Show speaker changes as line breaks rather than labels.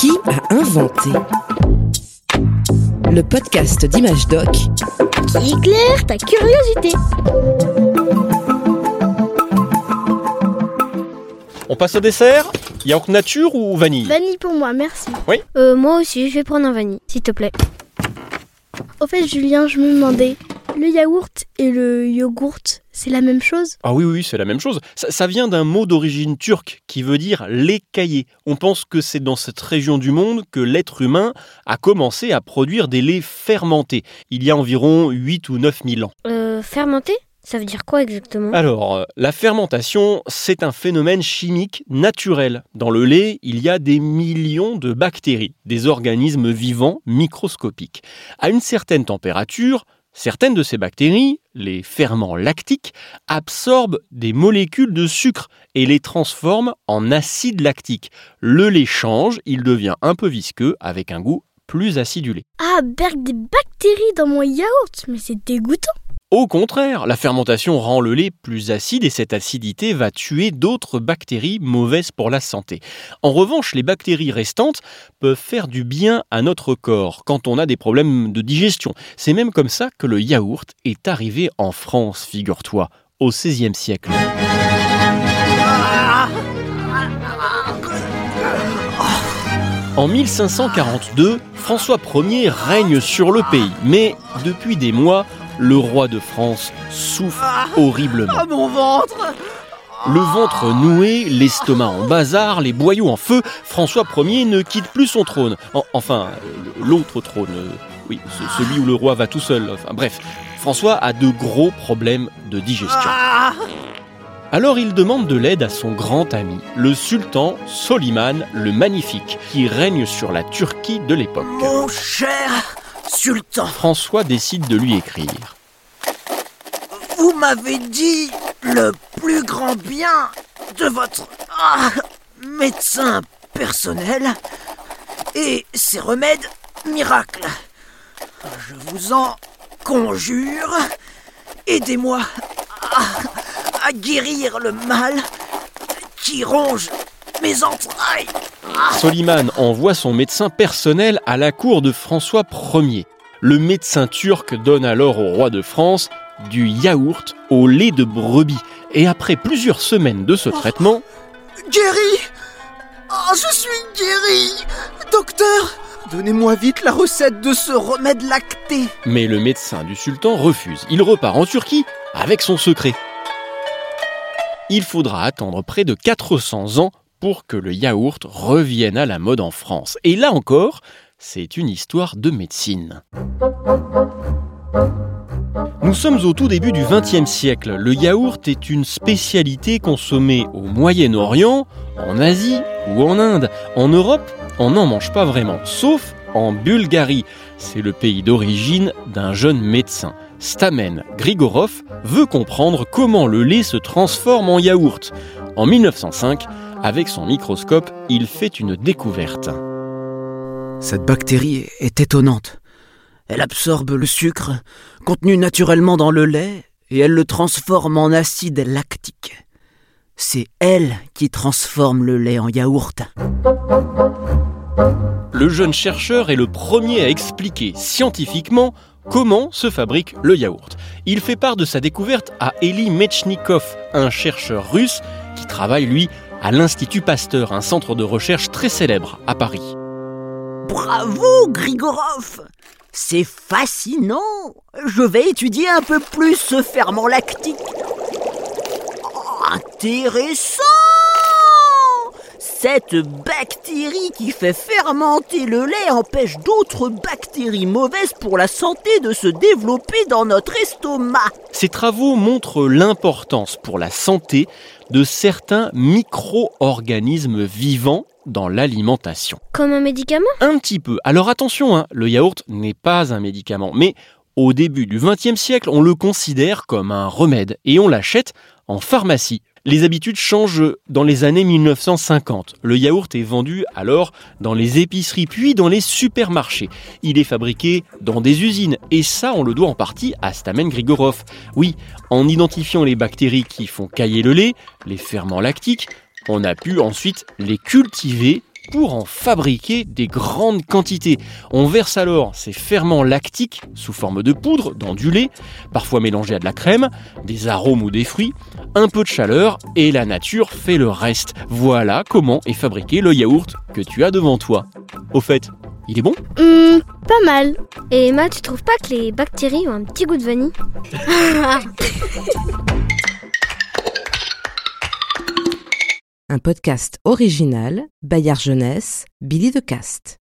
Qui a inventé Le podcast d'Image Doc
qui éclaire ta curiosité.
On passe au dessert? Yaourt nature ou vanille?
Vanille pour moi, merci.
Oui?
Euh, moi aussi, je vais prendre un vanille, s'il te plaît. Au fait, Julien, je me demandais, le yaourt et le yogourt, c'est la même chose?
Ah oui, oui, c'est la même chose. Ça, ça vient d'un mot d'origine turque qui veut dire lait caillé. On pense que c'est dans cette région du monde que l'être humain a commencé à produire des laits fermentés, il y a environ 8 ou 9 000 ans.
Euh, fermenté Ça veut dire quoi exactement?
Alors, euh, la fermentation, c'est un phénomène chimique naturel. Dans le lait, il y a des millions de bactéries, des organismes vivants microscopiques. À une certaine température, certaines de ces bactéries, les ferments lactiques, absorbent des molécules de sucre et les transforment en acide lactique. Le lait change, il devient un peu visqueux avec un goût plus acidulé.
Ah, berg des bactéries dans mon yaourt Mais c'est dégoûtant
Au contraire, la fermentation rend le lait plus acide et cette acidité va tuer d'autres bactéries mauvaises pour la santé. En revanche, les bactéries restantes peuvent faire du bien à notre corps quand on a des problèmes de digestion. C'est même comme ça que le yaourt est arrivé en France, figure-toi, au XVIe siècle. En 1542, François Ier règne sur le pays, mais depuis des mois, le roi de France souffre horriblement.
Ah mon ventre
Le ventre noué, l'estomac en bazar, les boyaux en feu, François Ier ne quitte plus son trône. En- enfin, euh, l'autre trône, euh, oui, ce- celui où le roi va tout seul. Enfin bref, François a de gros problèmes de digestion.
Ah
Alors il demande de l'aide à son grand ami, le sultan Soliman le Magnifique, qui règne sur la Turquie de l'époque.
Mon cher
François décide de lui écrire.
vous m'avez dit le plus grand bien de votre ah, médecin personnel et ses remèdes miracles. Je vous en conjure, aidez-moi à, à guérir le mal qui ronge mes entrailles.
Soliman envoie son médecin personnel à la cour de François Ier. Le médecin turc donne alors au roi de France du yaourt au lait de brebis. Et après plusieurs semaines de ce traitement,
Guéri Oh, je suis guéri Docteur Donnez-moi vite la recette de ce remède lacté
mais le médecin du sultan refuse. Il repart en Turquie avec son secret. Il faudra attendre près de 400 ans pour que le yaourt revienne à la mode en France. Et là encore, c'est une histoire de médecine. Nous sommes au tout début du XXe siècle. Le yaourt est une spécialité consommée au Moyen-Orient, en Asie ou en Inde. En Europe, on n'en mange pas vraiment, sauf en Bulgarie. C'est le pays d'origine d'un jeune médecin. Stamen Grigorov veut comprendre comment le lait se transforme en yaourt. En 1905, avec son microscope, il fait une découverte.
Cette bactérie est étonnante. Elle absorbe le sucre contenu naturellement dans le lait et elle le transforme en acide lactique. C'est elle qui transforme le lait en yaourt.
Le jeune chercheur est le premier à expliquer scientifiquement comment se fabrique le yaourt. Il fait part de sa découverte à Eli Mechnikov, un chercheur russe qui travaille lui à l'Institut Pasteur, un centre de recherche très célèbre à Paris.
Bravo, Grigorov C'est fascinant Je vais étudier un peu plus ce ferment lactique. Oh, intéressant Cette bactérie qui fait fermenter le lait empêche d'autres bactéries mauvaises pour la santé de se développer dans notre estomac.
Ces travaux montrent l'importance pour la santé de certains micro-organismes vivants dans l'alimentation.
Comme un médicament?
Un petit peu. Alors attention, hein, le yaourt n'est pas un médicament, mais au début du XXe siècle, on le considère comme un remède et on l'achète en pharmacie. Les habitudes changent dans les années 1950. Le yaourt est vendu alors dans les épiceries puis dans les supermarchés. Il est fabriqué dans des usines et ça on le doit en partie à Stamen Grigorov. Oui, en identifiant les bactéries qui font cailler le lait, les ferments lactiques, on a pu ensuite les cultiver pour en fabriquer des grandes quantités. On verse alors ces ferments lactiques sous forme de poudre dans du lait, parfois mélangé à de la crème, des arômes ou des fruits, un peu de chaleur et la nature fait le reste. Voilà comment est fabriqué le yaourt que tu as devant toi. Au fait, il est bon?
Hum, pas mal.
Et Emma, tu trouves pas que les bactéries ont un petit goût de vanille?
Un podcast original, Bayard Jeunesse, Billy de Cast.